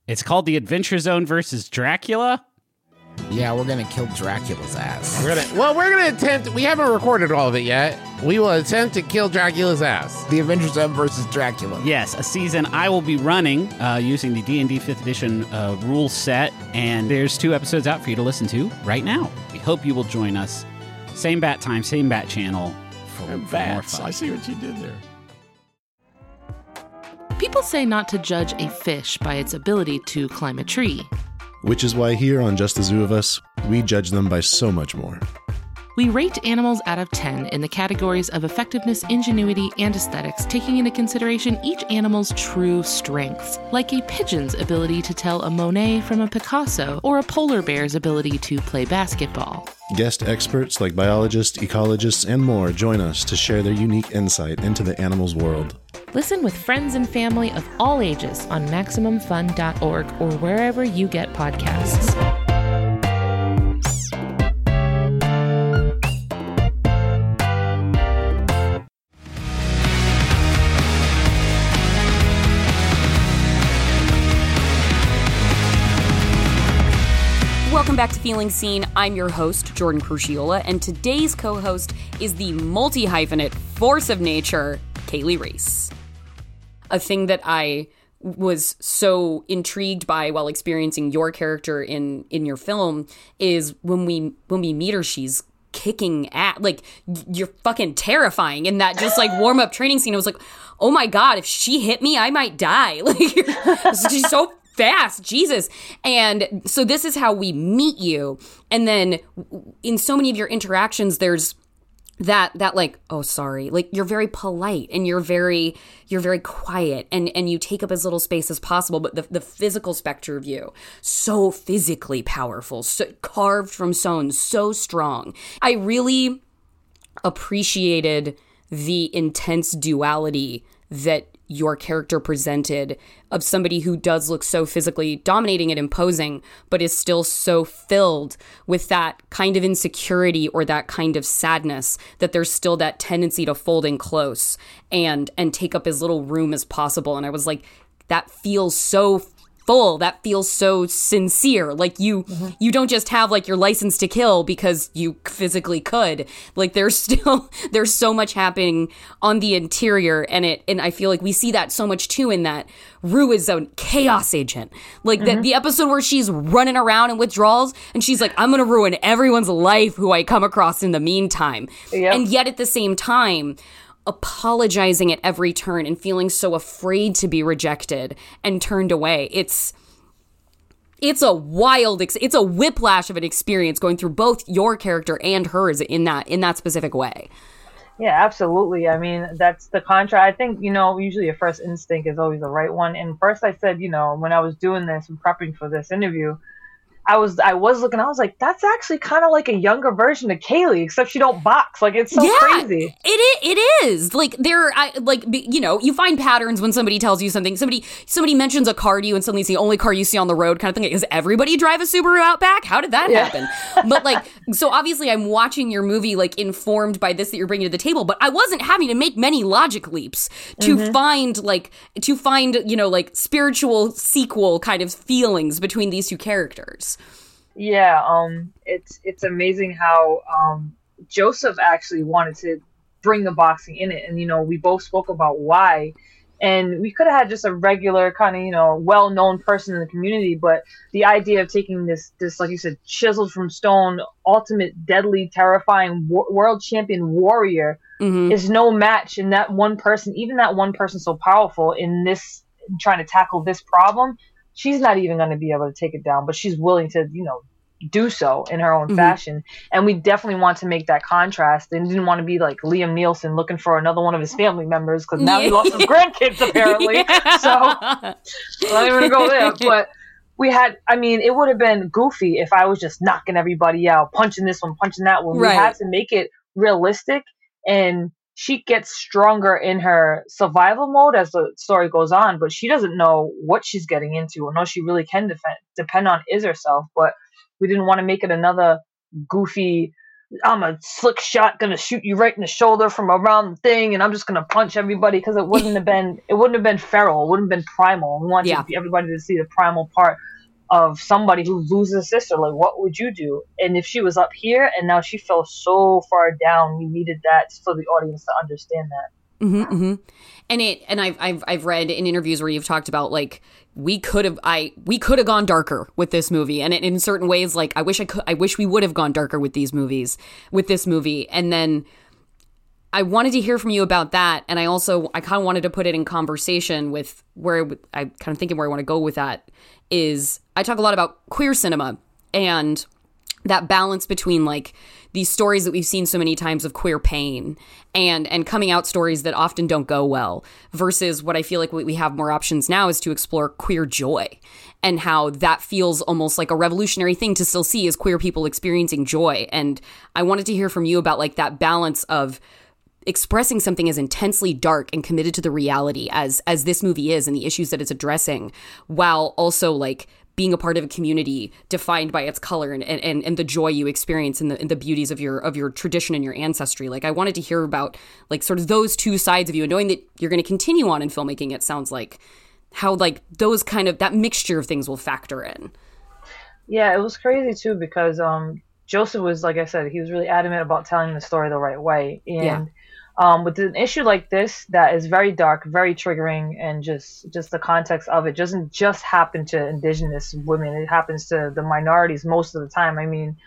it's called the Adventure Zone versus Dracula. Yeah, we're gonna kill Dracula's ass. We're gonna well, we're gonna attempt. We haven't recorded all of it yet. We will attempt to kill Dracula's ass. The Avengers Zone versus Dracula. Yes, a season I will be running uh, using the D&D 5th edition uh, rule set, and there's two episodes out for you to listen to right now. We hope you will join us. Same bat time, same bat channel for, for more fun. I see what you did there. People say not to judge a fish by its ability to climb a tree. Which is why here on Just the Zoo of Us, we judge them by so much more. We rate animals out of 10 in the categories of effectiveness, ingenuity, and aesthetics, taking into consideration each animal's true strengths, like a pigeon's ability to tell a Monet from a Picasso, or a polar bear's ability to play basketball. Guest experts like biologists, ecologists, and more join us to share their unique insight into the animal's world. Listen with friends and family of all ages on MaximumFun.org or wherever you get podcasts. Welcome back to Feeling Seen. I'm your host, Jordan Crucchiola, and today's co host is the multi hyphenate force of nature, Kali Reis. A thing that I was so intrigued by while experiencing your character in in your film is when we when we meet her she's kicking at like you're fucking terrifying in that just like warm up <laughs> training scene. I was like oh my god if she hit me I might die. <laughs> Like she's so fast jesus. And so this is how we meet you. And then in so many of your interactions there's that that like oh sorry. Like you're very polite and you're very you're very quiet and and you take up as little space as possible but the, the physical specter of you so physically powerful so carved from stone so strong. I really appreciated the intense duality that your character presented of somebody who does look so physically dominating and imposing, but is still so filled with that kind of insecurity or that kind of sadness that there's still that tendency to fold in close and and take up as little room as possible. And I was like, that feels so full that feels so sincere. Like you mm-hmm. you don't just have like your license to kill because you physically could. Like there's <laughs> still there's so much happening on the interior and it and i feel like we see that so much too in that rue is a chaos agent. Like the, mm-hmm. the episode where she's running around in withdrawals and she's like i'm gonna ruin everyone's life who i come across in the meantime. Yep. and yet at the same time apologizing at every turn and feeling so afraid to be rejected and turned away. It's it's a wild ex- it's a whiplash of an experience going through both your character and hers in that in that specific way. Yeah, absolutely. I mean, that's the contract. I think, you know, usually your first instinct is always the right one. And first I said, you know, when I was doing this and prepping for this interview, I was I was looking, I was like, that's actually kind of like a younger version of Kali, except she don't box. Like it's so Yeah, crazy. it it is. like there. I like you know you find patterns when somebody tells you something. Somebody somebody mentions a car to you, and suddenly it's the only car you see on the road, kind of thing. Does everybody drive a Subaru Outback? How did that Yeah. happen? But like, <laughs> so obviously, I'm watching your movie like informed by this that you're bringing to the table. But I wasn't having to make many logic leaps to Mhm. find like to find you know like spiritual sequel kind of feelings between these two characters. Yeah, um, it's it's amazing how um, Josef actually wanted to bring the boxing in it, and you know we both spoke about why, and we could have had just a regular kind of you know well known person in the community, but the idea of taking this this like you said chiseled from stone, ultimate deadly terrifying wo- world champion warrior is no match, and that one person, even that one person so powerful in this trying to tackle this problem, she's not even going to be able to take it down, but she's willing to, you know, do so in her own Mhm. fashion. And we definitely want to make that contrast and didn't want to be like Liam Nielsen looking for another one of his family members because now he lost his <laughs> grandkids apparently. <laughs> So I'm not even gonna go there. <laughs> But we had, I mean, it would have been goofy if I was just knocking everybody out, punching this one, punching that one. Right. We had to make it realistic, and she gets stronger in her survival mode as the story goes on. But she doesn't know what she's getting into, and all she really can defend, depend on is herself. But we didn't want to make it another goofy. I'm a slick shot, gonna shoot you right in the shoulder from around the thing, and I'm just gonna punch everybody because it wouldn't have been it wouldn't have been feral, it wouldn't have been primal. We wanted Yeah. everybody to see the primal part of somebody who loses a sister. Like, what would you do? And if she was up here and now she fell so far down, we needed that for the audience to understand that. hmm hmm And it and I've I've I've read in interviews where you've talked about like we could have I we could have gone darker with this movie, and in certain ways, like I wish I could I wish we would have gone darker with these movies with this movie, and then. I wanted to hear from you about that, and I also I kind of wanted to put it in conversation with where I kind of thinking where I want to go with that is I talk a lot about queer cinema and that balance between like these stories that we've seen so many times of queer pain and and coming out stories that often don't go well versus what I feel like we have more options now is to explore queer joy and how that feels almost like a revolutionary thing to still see as queer people experiencing joy. And I wanted to hear from you about like that balance of expressing something as intensely dark and committed to the reality as as this movie is and the issues that it's addressing while also like being a part of a community defined by its color and, and, and the joy you experience and the, and the beauties of your of your tradition and your ancestry like i wanted to hear about like sort of those two sides of you and knowing that you're going to continue on in filmmaking it sounds like how like those kind of that mixture of things will factor in Yeah, it was crazy too because um Josef was like I said, he was really adamant about telling the story the right way. And Yeah. Um with an issue like this that is very dark, very triggering and just just the context of it doesn't just happen to indigenous women. It happens to the minorities most of the time. I mean,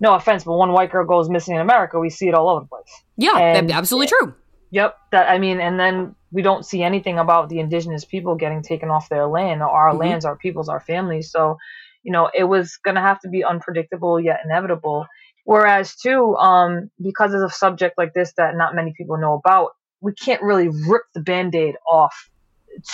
no offense, but one white girl goes missing in America, we see it all over the place. yeah And- absolutely true Yep. That I mean, and then we don't see anything about the indigenous people getting taken off their land, our Mhm. lands, our peoples, our families. So, you know, it was gonna have to be unpredictable yet inevitable. Whereas too, um, because of a subject like this that not many people know about, we can't really rip the band-aid off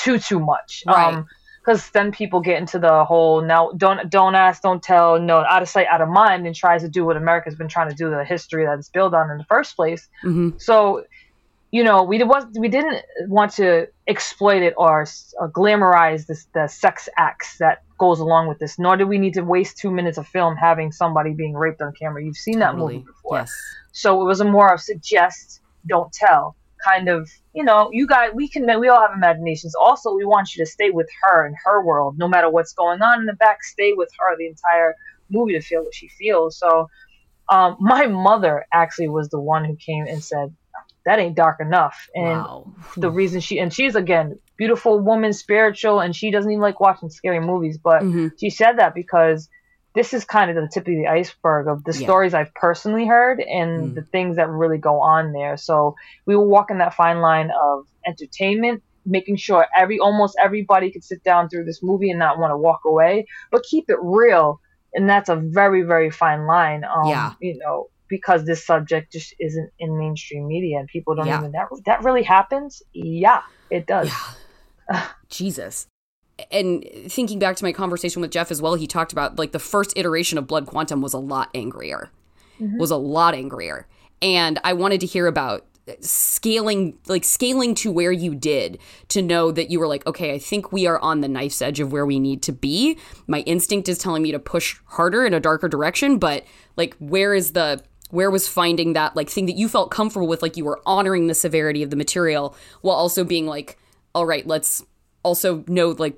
too too much. Right. Um, because then people get into the whole now don't don't ask, don't tell, no out of sight, out of mind, and tries to do what America's been trying to do, the history that it's built on in the first place. hmm So, you know, we was we didn't want to exploit it or uh, glamorize this, the sex acts that goes along with this. Nor did we need to waste two minutes of film having somebody being raped on camera. You've seen that Totally. movie before, yes so it was a more of suggest, don't tell kind of, you know, you guys, we can, we all have imaginations. Also, we want you to stay with her in her world, no matter what's going on in the back. Stay with her the entire movie to feel what she feels. So, um, my mother actually was the one who came and said, "That ain't dark enough." And Wow. the reason she and she's again beautiful woman, spiritual, and she doesn't even like watching scary movies, but Mm-hmm. she said that because this is kind of the tip of the iceberg of the Yeah. stories I've personally heard and the things that really go on there. So we were walking that fine line of entertainment, making sure every almost everybody could sit down through this movie and not want to walk away, but keep it real. And that's a very, very fine line. Um, Yeah. You know, because this subject just isn't in mainstream media and people don't Yeah. even that that really happens. Yeah, it does. Jesus. And thinking back to my conversation with Jeff as well, he talked about like the first iteration of Blood Quantum was a lot angrier. Mhm. Was a lot angrier. And I wanted to hear about scaling like scaling to where you did to know that you were like okay i think we are on the knife's edge of where we need to be my instinct is telling me to push harder in a darker direction but like where is the where was finding that like thing that you felt comfortable with like you were honoring the severity of the material while also being like all right let's also know like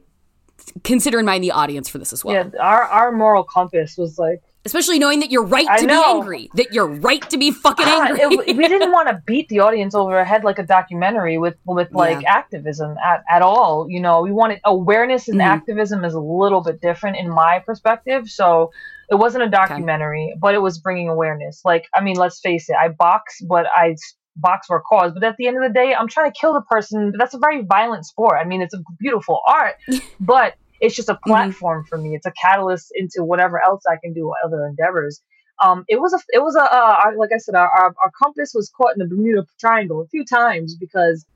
consider in mind the audience for this as well Yeah, our our moral compass was like especially knowing that you're right to be angry that you're right to be fucking Ah, angry it- we didn't want to beat the audience over our head like a documentary with with like activism at, at all. You know, we wanted awareness and Mhm. activism is a little bit different in my perspective. So it wasn't a documentary, but it was bringing awareness. Like, I mean, let's face it, I box, but I box for a cause. But at the end of the day, I'm trying to kill the person. That's a very violent sport. I mean, it's a beautiful art, <laughs> but it's just a platform for me. It's a catalyst into whatever else I can do, other endeavors. Um, it was a, it was a, uh, our- like I said, our, our, our compass was caught in the Bermuda Triangle a few times because,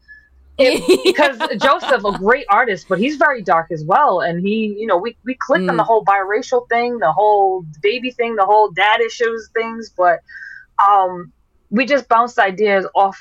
it, <laughs> because Josef, a great artist, but he's very dark as well, and he, you know, we we clicked on Mm. the whole biracial thing, the whole baby thing, the whole dad issues things, but um, we just bounced ideas off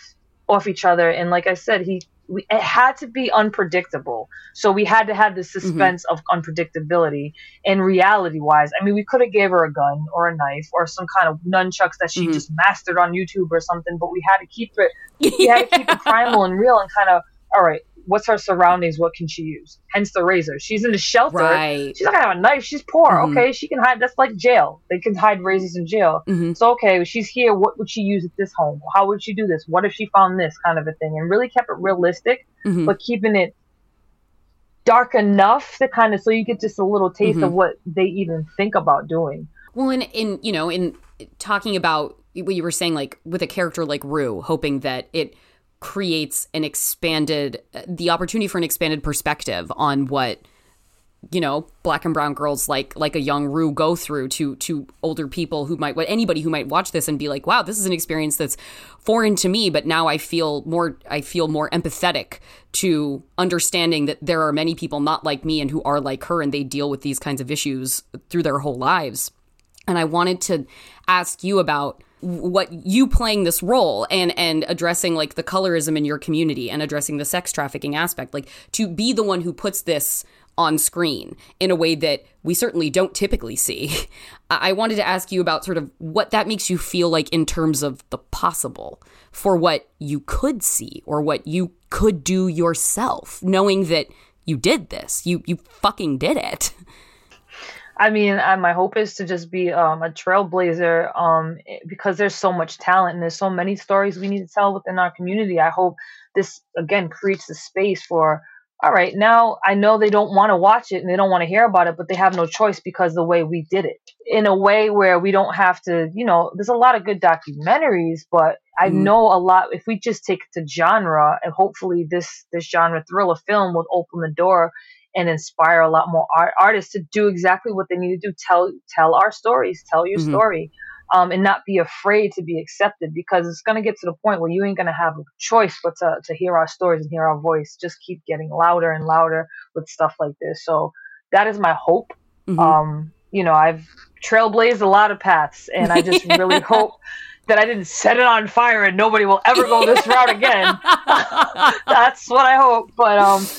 off each other, and like I said, he. We, it had to be unpredictable, so we had to have the mm-hmm. suspense of unpredictability and reality wise. I mean, we could have gave her a gun or a knife or some kind of nunchucks that she mm-hmm. just mastered on YouTube or something, but we had to keep it. We had to keep <laughs> it primal and real and kind of all right. What's her surroundings? What can she use? Hence the razor. She's in the shelter. Right. She's not gonna have a knife. She's poor. Mhm. Okay, she can hide. That's like jail. They can hide razors in jail. Mhm. So okay, she's here. What would she use at this home? How would she do this? What if she found this kind of a thing? And really kept it realistic, Mhm. but keeping it dark enough to kind of so you get just a little taste of what they even think about doing. Well, in, in you know, in talking about what you were saying, like with a character like Rue, hoping that it creates an expanded, the opportunity for an expanded perspective on what you know black and brown girls like like a young Rue go through to to older people who might what anybody who might watch this and be like wow this is an experience that's foreign to me but now I feel more I feel more empathetic to understanding that there are many people not like me and who are like her and they deal with these kinds of issues through their whole lives. And I wanted to ask you about what you playing this role and and addressing like the colorism in your community and addressing the sex trafficking aspect like to be the one who puts this on screen in a way that we certainly don't typically see. <laughs> I wanted to ask you about sort of what that makes you feel like in terms of the possible for what you could see or what you could do yourself, knowing that you did this. You you fucking did it. <laughs> I mean, I, my hope is to just be um, a trailblazer um, eh, because there's so much talent and there's so many stories we need to tell within our community. I hope this, again, creates the space for, all right, now I know they don't want to watch it and they don't want to hear about it, but they have no choice because the way we did it. In a way where we don't have to, you know, there's a lot of good documentaries, but I Mhm. know a lot, if we just take it to genre, and hopefully this, this genre thriller film will open the door and inspire a lot more art- artists to do exactly what they need to do tell tell our stories tell your Mhm. story um, and not be afraid to be accepted because it's going to get to the point where you ain't going to have a choice but to, to hear our stories and hear our voice just keep getting louder and louder with stuff like this so that is my hope Mhm. um, you know i've trailblazed a lot of paths and i just really <laughs> hope that i didn't set it on fire and nobody will ever go this route again <laughs> that's what i hope but um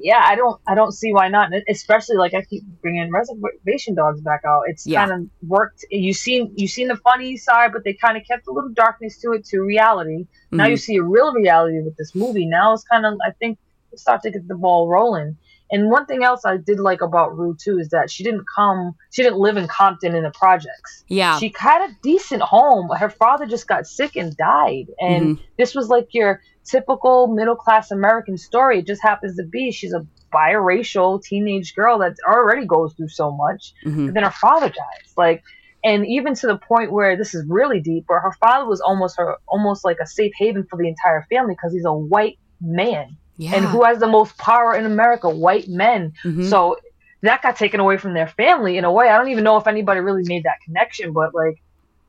yeah, I don't I don't see why not. Especially like I keep bringing reservation dogs back out. It's Yeah. kind of worked. You seen you seen the funny side, but they kind of kept a little darkness to it to reality. Now you Mhm. see a real reality with this movie. Now it's kind of I think it's start to get the ball rolling. And one thing else I did like about Rue too is that she didn't come, she didn't live in Compton in the projects. Yeah. She had a decent home. Her father just got sick and died. And Mhm. this was like your typical middle class American story. It just happens to be she's a biracial teenage girl that already goes through so much. Mhm. But then her father dies. Like, and even to the point where this is really deep, where her father was almost her, almost like a safe haven for the entire family because he's a white man. Yeah. And who has the most power in America? White men. Mhm. So that got taken away from their family in a way. I don't even know if anybody really made that connection, but like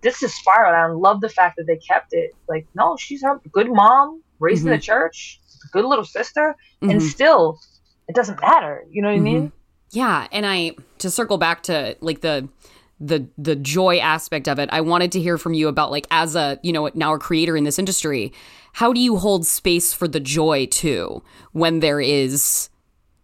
this is spiraled. I love the fact that they kept it. Like, no, she's a good mom, raised in the Mhm. church, good little sister, and Mhm. still, it doesn't matter. You know what I mean? Mhm. Yeah, and I to circle back to like the the the joy aspect of it. I wanted to hear from you about like as a, you know, now a creator in this industry, how do you hold space for the joy too when there is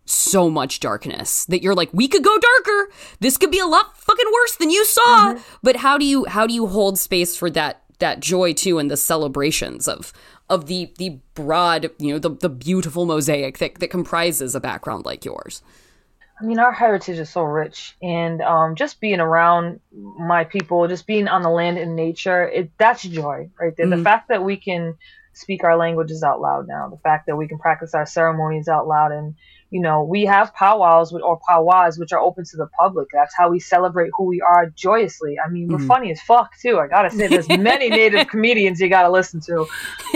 so much darkness that you're like we could go darker. This could be a lot fucking worse than you saw. But how do you how do you hold space for that that joy too and the celebrations of of the the broad, you know, the the beautiful mosaic that that comprises a background like yours? I mean, our heritage is so rich, and um, just being around my people, just being on the land in nature, it that's joy right there. The Mhm. fact that we can speak our languages out loud now, the fact that we can practice our ceremonies out loud, and you know, we have powwows with, or powwows which are open to the public. That's how we celebrate who we are joyously. I mean, we're Mhm. funny as fuck too. I gotta say, there's many <laughs> native comedians you gotta listen to.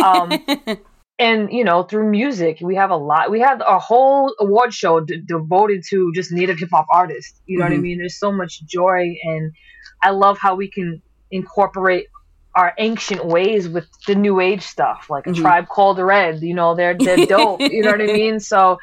Um, <laughs> and you know through music we have a lot we have a whole award show d- devoted to just native hip hop artists you know what i Mhm. mean there's so much joy and i love how we can incorporate our ancient ways with the new age stuff like a Mhm. tribe called red you know they're they're dope you know what i <laughs> mean so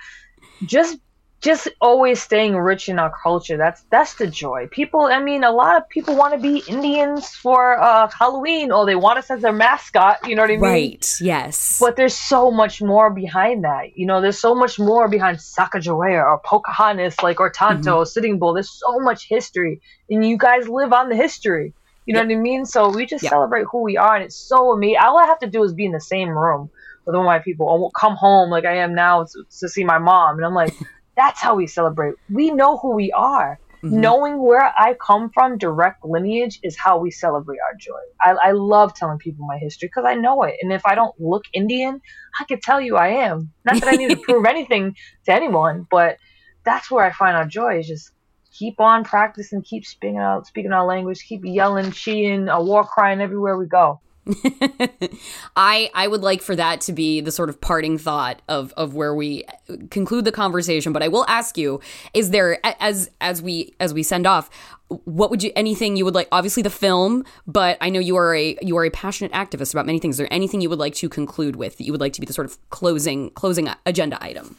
just just always staying rich in our culture that's that's the joy people i mean a lot of people want to be indians for uh halloween or they want us as their mascot you know what i mean Right. Yes. but there's so much more behind that. You know, there's so much more behind Sacagawea or Pocahontas, like or Tonto, Sitting Bull. There's so much history, and you guys live on the history. You know what I mean? So we just Yeah. celebrate who we are, and it's so amazing. All I have to do is be in the same room with all my people, or come home like I am now to, to see my mom, and I'm like, <laughs> that's how we celebrate. We know who we are. Mhm. Knowing where I come from, direct lineage, is how we celebrate our joy. I, I love telling people my history because I know it. And if I don't look Indian, I could tell you I am. Not that I need to <laughs> prove anything to anyone, but that's where I find our joy is just keep on practicing, keep speaking out, speaking our language, keep yelling, cheating, a war crying everywhere we go. <laughs> I I would like for that to be the sort of parting thought of of where we conclude the conversation. But I will ask you: Is there as as we as we send off? What would you anything you would like? Obviously, the film, but I know you are a you are a passionate activist about many things. Is there anything you would like to conclude with that you would like to be the sort of closing closing agenda item?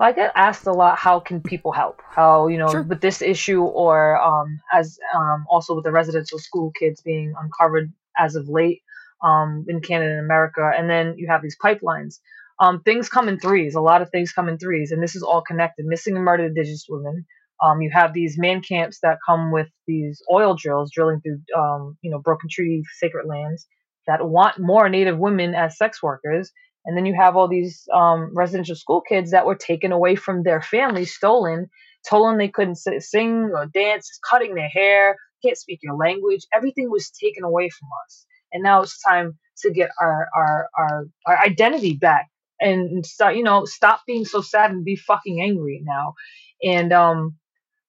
Well, I get asked a lot, how can people help? How, you know, Sure. with this issue or um, as um, also with the residential school kids being uncovered as of late um, in Canada and America. And then you have these pipelines. Um, things come in threes. A lot of things come in threes. And this is all connected. Missing and murdered Indigenous women. Um, you have these man camps that come with these oil drills, drilling through, um, you know, broken treaty sacred lands that want more Native women as sex workers. And then you have all these um, residential school kids that were taken away from their families, stolen, told them they couldn't sing or dance, cutting their hair, can't speak your language. Everything was taken away from us. And now it's time to get our our our, our identity back and start, you know, stop being so sad and be fucking angry now. And um,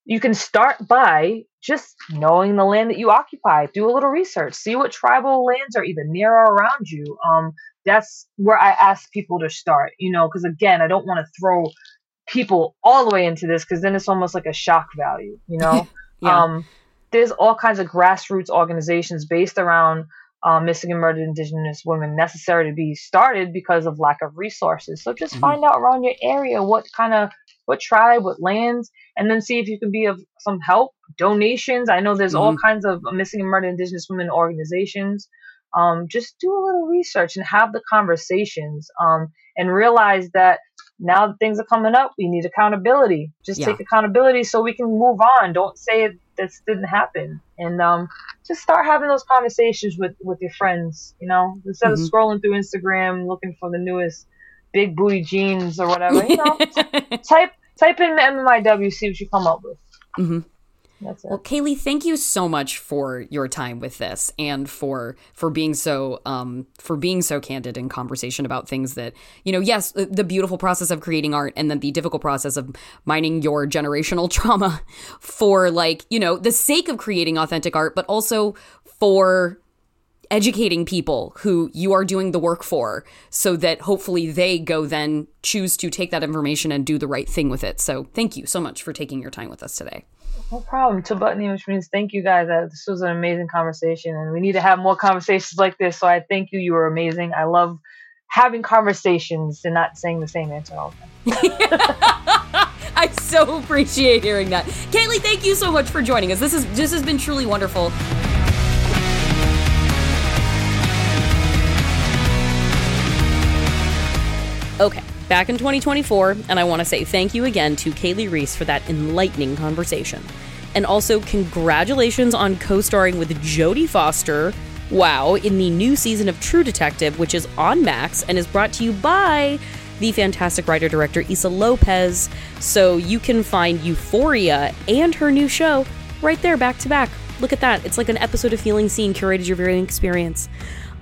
you can start by just knowing the land that you occupy. Do a little research. See what tribal lands are either near or around you. Um, that's where I ask people to start. You know, because again, I don't want to throw people all the way into this because then it's almost like a shock value. You know, <laughs> Yeah. um, there's all kinds of grassroots organizations based around um, missing and murdered Indigenous women necessary to be started because of lack of resources. So just Mhm. find out around your area what kind of what tribe, what lands, and then see if you can be of some help. Donations. I know there's all Mhm. kinds of missing and murdered Indigenous women organizations. Um, just do a little research and have the conversations um, and realize that now that things are coming up, we need accountability. Just Yeah. take accountability so we can move on. Don't say it, this didn't happen. And um, just start having those conversations with, with your friends, you know, instead Mhm. of scrolling through Instagram looking for the newest big booty jeans or whatever, you know, <laughs> type, type in MMIW, see what you come up with. hmm it. Well, Kali, thank you so much for your time with this and for for being so um for being so candid in conversation about things that you know. Yes, the, the beautiful process of creating art and then the difficult process of mining your generational <laughs> trauma for like you know the sake of creating authentic art, but also for educating people who you are doing the work for so that hopefully they go then choose to take that information and do the right thing with it. So, thank you so much for taking your time with us today. No problem. Tabutni, which means thank you guys. Uh, This was an amazing conversation, and we need to have more conversations like this. So I thank you. You were amazing. I love having conversations and not saying the same answer all the time. <laughs> I so appreciate hearing that. Kali, thank you so much for joining us. This is this has been truly wonderful. Okay, back in 2024, and I want to say thank you again to Kali Reis for that enlightening conversation. And also, congratulations on co starring with Jodie Foster, wow, in the new season of True Detective, which is on Max and is brought to you by the fantastic writer director Issa Lopez. So you can find Euphoria and her new show right there back to back. Look at that. It's like an episode of Feeling Seen curated your viewing experience.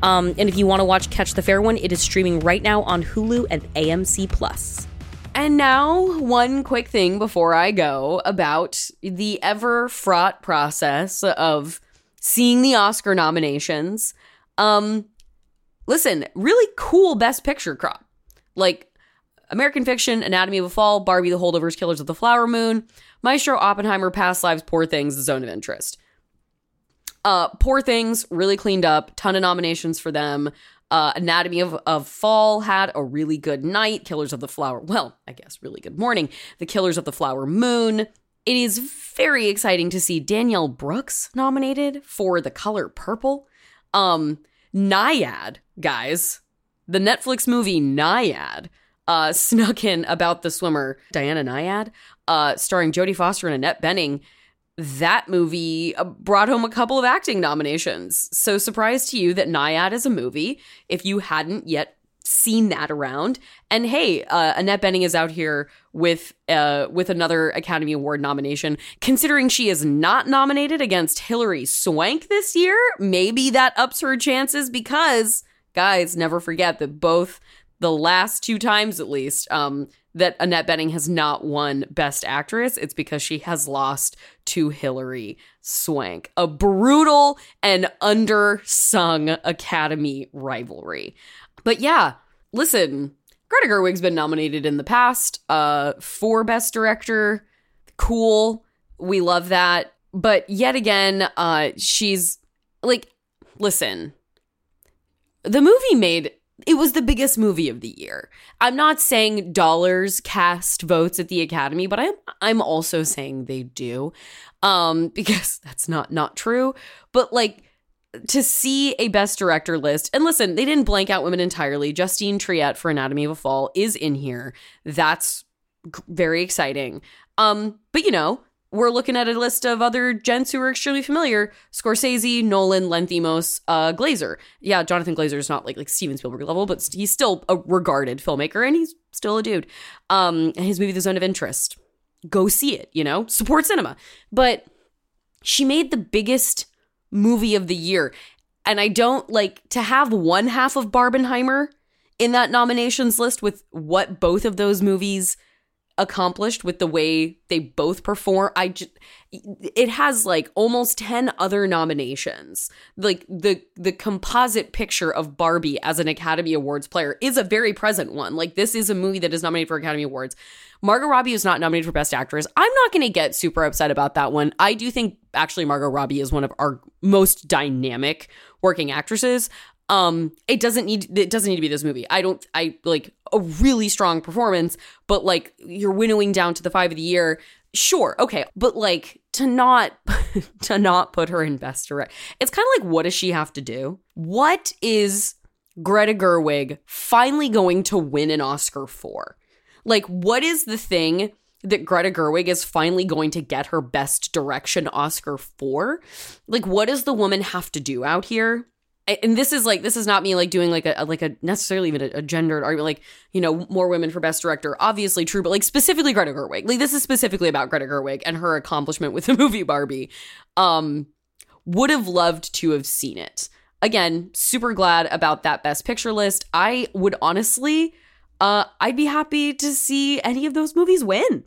Um, and if you want to watch Catch the Fair One, it is streaming right now on Hulu and AMC Plus. And now, one quick thing before I go about the ever fraught process of seeing the Oscar nominations. Um, listen, really cool Best Picture crop. Like American Fiction, Anatomy of a Fall, Barbie, The Holdovers, Killers of the Flower Moon, Maestro, Oppenheimer, Past Lives, Poor Things, The Zone of Interest. Uh, Poor Things, really cleaned up, ton of nominations for them. Uh, Anatomy of, of Fall had a really good night. Killers of the Flower, well, I guess really good morning. The Killers of the Flower Moon. It is very exciting to see Danielle Brooks nominated for The Color Purple. Um, Nyad, guys, the Netflix movie Nyad, uh, <laughs> snuck in about the swimmer Diana Nyad, uh, starring Jodie Foster and Annette Bening that movie uh, brought home a couple of acting nominations. So, surprise to you that Nyad is a movie if you hadn't yet seen that around. And hey, uh, Annette Bening is out here with uh, with another Academy Award nomination. Considering she is not nominated against Hilary Swank this year, maybe that ups her chances because guys, never forget that both the last two times at least um, that Annette Bening has not won Best Actress, it's because she has lost to Hilary Swank. A brutal and undersung Academy rivalry. But yeah, listen, Greta Gerwig's been nominated in the past uh, for Best Director. Cool. We love that. But yet again, uh, she's like, listen, the movie made it was the biggest movie of the year. I'm not saying dollars cast votes at the Academy, but I'm I'm also saying they do. Um <laughs> because that's not not true, but like to see a best director list and listen, they didn't blank out women entirely. Justine Triet for Anatomy of a Fall is in here. That's very exciting. Um but you know, we're looking at a list of other gents who are extremely familiar: Scorsese, Nolan, Lanthimos, uh, Glazer. Yeah, Jonathan Glazer is not like like Steven Spielberg level, but he's still a regarded filmmaker, and he's still a dude. Um, his movie, The Zone of Interest, go see it. You know, support cinema. But she made the biggest movie of the year, and I don't like to have one half of Barbenheimer in that nominations list with what both of those movies accomplished with the way they both perform. I just it has like almost 10 other nominations. Like the the composite picture of Barbie as an Academy Awards player is a very present one. Like this is a movie that is nominated for Academy Awards. Margot Robbie is not nominated for Best Actress. I'm not going to get super upset about that one. I do think actually Margot Robbie is one of our most dynamic working actresses. Um, it doesn't need it doesn't need to be this movie. I don't I like a really strong performance, but like you're winnowing down to the five of the year. Sure, okay, but like to not <laughs> to not put her in best direct. It's kind of like what does she have to do? What is Greta Gerwig finally going to win an Oscar for? Like, what is the thing that Greta Gerwig is finally going to get her best direction Oscar for? Like, what does the woman have to do out here? And this is like this is not me like doing like a like a necessarily even a, a, gendered argument like you know more women for best director obviously true but like specifically Greta Gerwig. Like this is specifically about Greta Gerwig and her accomplishment with the <laughs> movie Barbie. Um would have loved to have seen it. Again super glad about that best picture list. I would honestly uh I'd be happy to see any of those movies win.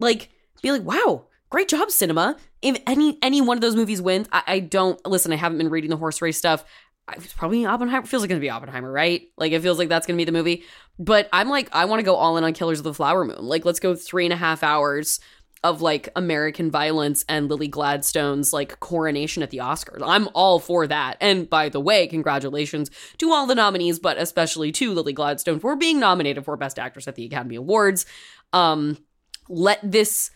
Like be like wow great job cinema. If any any one of those movies wins I, I don't listen i haven't been reading the horse race stuff it's probably Oppenheimer. Feels like it's to be Oppenheimer, right? Like it feels like that's to be the movie. But I'm like, I want to go all in on Killers of the Flower Moon. Like, let's go three and a half hours of like American violence and Lily Gladstone's like coronation at the Oscars. I'm all for that. And by the way, congratulations to all the nominees, but especially to Lily Gladstone for being nominated for Best Actress at the Academy Awards. Um, let this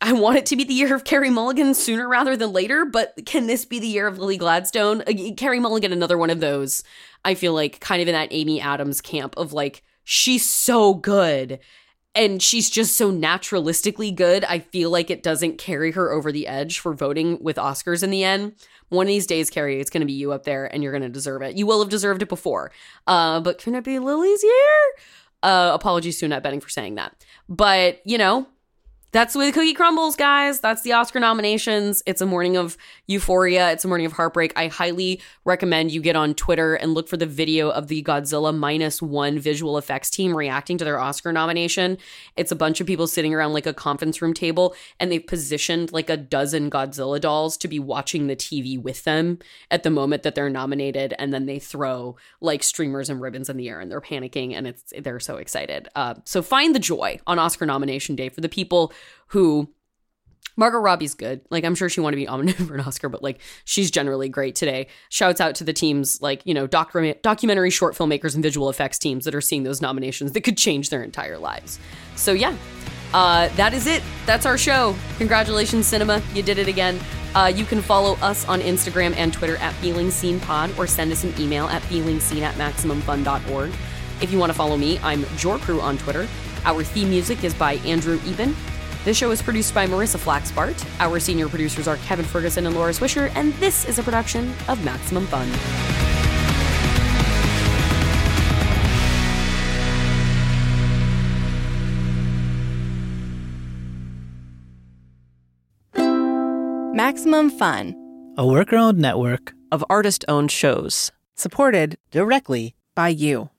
I want it to be the year of Carey Mulligan sooner rather than later, but can this be the year of Lily Gladstone? Uh, Carey Mulligan, another one of those, I feel like kind of in that Amy Adams camp of like, she's so good and she's just so naturalistically good. I feel like it doesn't carry her over the edge for voting with Oscars in the end. One of these days, Carey, it's going to be you up there and you're going to deserve it. You will have deserved it before. Uh, but can it be Lily's year? Uh, apologies to Annette Bening for saying that. But, you know, that's the way the cookie crumbles, guys. That's the Oscar nominations. It's a morning of euphoria. It's a morning of heartbreak. I highly recommend you get on Twitter and look for the video of the Godzilla minus one visual effects team reacting to their Oscar nomination. It's a bunch of people sitting around like a conference room table and they've positioned like a dozen Godzilla dolls to be watching the TV with them at the moment that they're nominated. And then they throw like streamers and ribbons in the air and they're panicking and it's they're so excited. Uh, so find the joy on Oscar nomination day for the people who Margot Robbie's good. Like I'm sure she wanted to be nominated for an Oscar, but like she's generally great today. Shouts out to the teams like, you know, docu- documentary short filmmakers and visual effects teams that are seeing those nominations that could change their entire lives. So yeah. Uh, that is it. That's our show. Congratulations, cinema. You did it again. Uh, you can follow us on Instagram and Twitter at Feeling Seen Pod or send us an email at feelingseen at MaximumFun.org. If you want to follow me, I'm JorCru on Twitter. Our theme music is by Andrew Eben. This show is produced by Marissa Flaxbart. Our senior producers are Kevin Ferguson and Laura Swisher, and this is a production of Maximum Fun. Maximum Fun, a worker owned network of artist owned shows, supported directly by you.